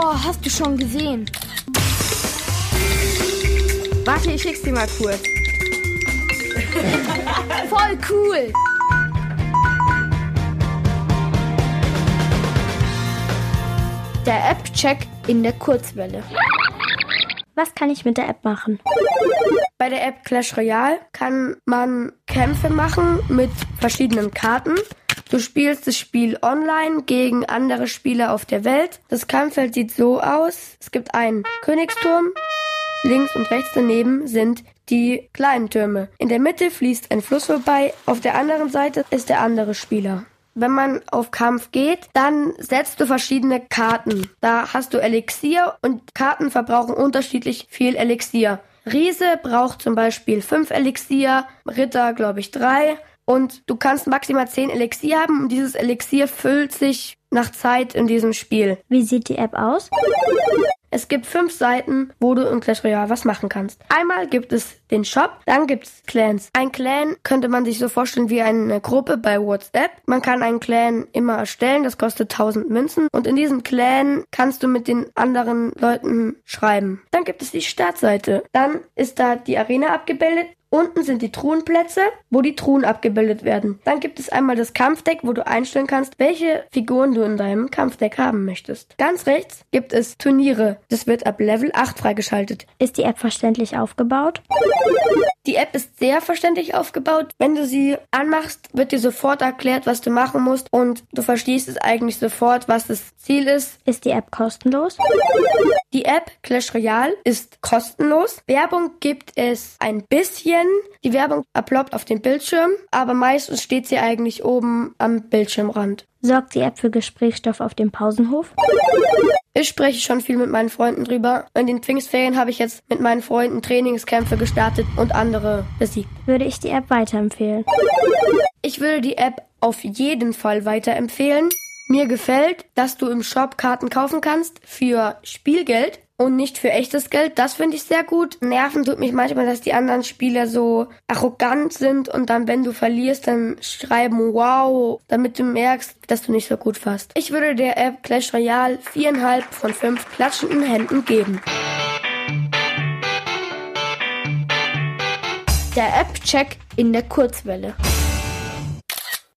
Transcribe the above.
Oh, hast du schon gesehen? Warte, ich schick's dir mal kurz. Voll cool! Der App-Check in der Kurzwelle. Was kann ich mit der App machen? Bei der App Clash Royale kann man Kämpfe machen mit verschiedenen Karten. Du spielst das Spiel online gegen andere Spieler auf der Welt. Das Kampffeld sieht so aus. Es gibt einen Königsturm. Links und rechts daneben sind die kleinen Türme. In der Mitte fließt ein Fluss vorbei. Auf der anderen Seite ist der andere Spieler. Wenn man auf Kampf geht, dann setzt du verschiedene Karten. Da hast du Elixier und Karten verbrauchen unterschiedlich viel Elixier. Riese braucht zum Beispiel fünf Elixier, Ritter glaube ich drei. Und du kannst maximal zehn Elixier haben und dieses Elixier füllt sich nach Zeit in diesem Spiel. Wie sieht die App aus? Es gibt fünf Seiten, wo du in Clash Royale was machen kannst. Einmal gibt es den Shop, dann gibt es Clans. Ein Clan könnte man sich so vorstellen wie eine Gruppe bei WhatsApp. Man kann einen Clan immer erstellen, das kostet 1000 Münzen. Und in diesem Clan kannst du mit den anderen Leuten schreiben. Dann gibt es die Startseite. Dann ist da die Arena abgebildet. Unten sind die Truhenplätze, wo die Truhen abgebildet werden. Dann gibt es einmal das Kampfdeck, wo du einstellen kannst, welche Figuren du in deinem Kampfdeck haben möchtest. Ganz rechts gibt es Turniere. Das wird ab Level 8 freigeschaltet. Ist die App verständlich aufgebaut? Die App ist sehr verständlich aufgebaut. Wenn du sie anmachst, wird dir sofort erklärt, was du machen musst und du verstehst es eigentlich sofort, was das Ziel ist. Ist die App kostenlos? Die App Clash Royale ist kostenlos. Werbung gibt es ein bisschen. Die Werbung erploppt auf dem Bildschirm, aber meistens steht sie eigentlich oben am Bildschirmrand. Sorgt die App für Gesprächsstoff auf dem Pausenhof? Ich spreche schon viel mit meinen Freunden drüber. In den Pfingstferien habe ich jetzt mit meinen Freunden Trainingskämpfe gestartet und andere besiegt. Würde ich die App weiterempfehlen? Ich würde die App auf jeden Fall weiterempfehlen. Mir gefällt, dass du im Shop Karten kaufen kannst für Spielgeld und nicht für echtes Geld. Das finde ich sehr gut. Nerven tut mich manchmal, dass die anderen Spieler so arrogant sind und dann, wenn du verlierst, dann schreiben wow, damit du merkst, dass du nicht so gut warst. Ich würde der App Clash Royale viereinhalb von fünf klatschenden Händen geben. Der App-Check in der Kurzwelle.